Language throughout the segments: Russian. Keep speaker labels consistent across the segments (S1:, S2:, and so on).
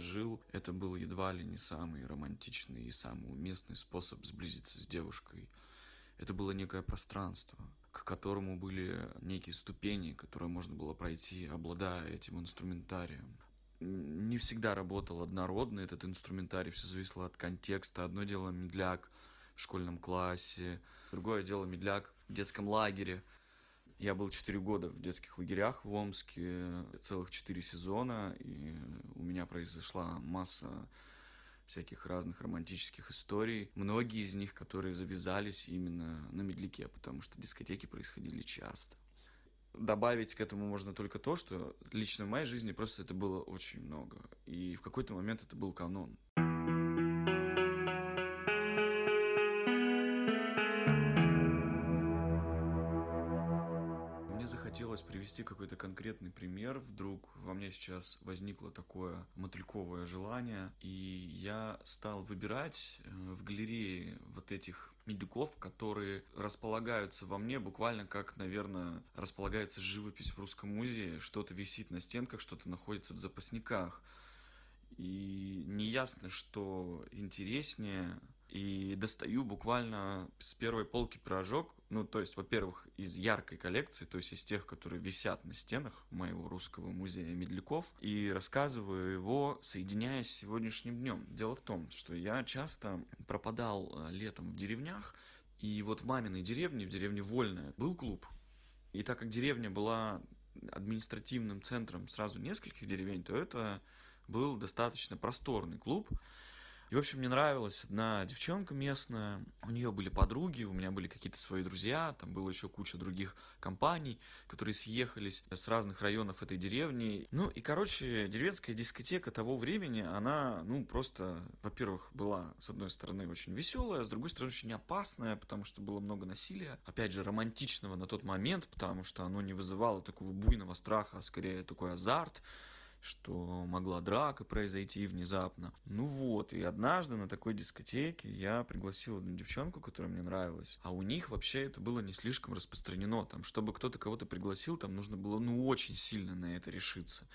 S1: Жил, это был едва ли не самый романтичный и самый уместный способ сблизиться с девушкой. Это было некое пространство, к которому были некие ступени, которые можно было пройти, обладая этим инструментарием. Не всегда работал однородно этот инструментарий, все зависело от контекста. Одно дело медляк в школьном классе, другое дело медляк в детском лагере. Я был 4 года в детских лагерях в Омске, целых 4 сезона, и у меня произошла масса всяких разных романтических историй. Многие из них, которые завязались именно на медляке, потому что дискотеки происходили часто. Добавить к этому можно только то, что лично в моей жизни просто это было очень много. И в какой-то момент это был канон. Захотелось привести какой-то конкретный пример. Вдруг во мне сейчас возникло такое мотыльковое желание, и я стал выбирать э, в галерее вот этих медлюков, которые располагаются во мне буквально как, наверное, располагается живопись в русском музее. Что-то висит на стенках, что-то находится в запасниках. И неясно, что интереснее. И достаю буквально с первой полки пирожок. Ну, то есть, во-первых, из яркой коллекции, то есть из тех, которые висят на стенах моего русского музея медляков. И рассказываю его, соединяясь с сегодняшним днем. Дело в том, что я часто пропадал э, летом в деревнях. И вот в маминой деревне, в деревне Вольная, был клуб. И так как деревня была административным центром сразу нескольких деревень, то это был достаточно просторный клуб. И, в общем, мне нравилась одна девчонка местная, у нее были подруги, у меня были какие-то свои друзья, там было еще куча других компаний, которые съехались с разных районов этой деревни. Ну и, короче, деревенская дискотека того времени, она, ну, просто, во-первых, была, с одной стороны, очень веселая, с другой стороны, очень опасная, потому что было много насилия. Опять же, романтичного на тот момент, потому что оно не вызывало такого буйного страха, а скорее такой азарт что могла драка произойти внезапно. Ну вот, и однажды на такой дискотеке я пригласил одну девчонку, которая мне нравилась, а у них вообще это было не слишком распространено, там, чтобы кто-то кого-то пригласил, там нужно было, ну, очень сильно на это решиться.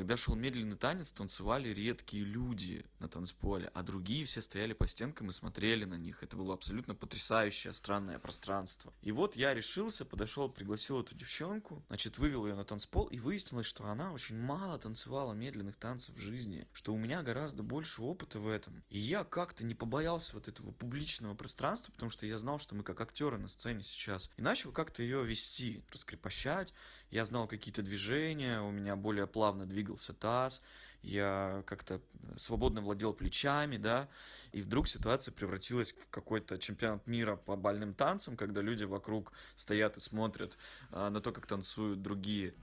S1: Когда шел медленный танец, танцевали редкие люди на танцполе, а другие все стояли по стенкам и смотрели на них. Это было абсолютно потрясающее странное пространство. И вот я решился, подошел, пригласил эту девчонку, значит, вывел ее на танцпол, и выяснилось, что она очень мало танцевала медленных танцев в жизни, что у меня гораздо больше опыта в этом. И я как-то не побоялся вот этого публичного пространства, потому что я знал, что мы как актеры на сцене сейчас. И начал как-то ее вести, раскрепощать. Я знал какие-то движения, у меня более плавно двигался таз, я как-то свободно владел плечами, да, и вдруг ситуация превратилась в какой-то чемпионат мира по бальным танцам, когда люди вокруг стоят и смотрят а, на то, как танцуют другие.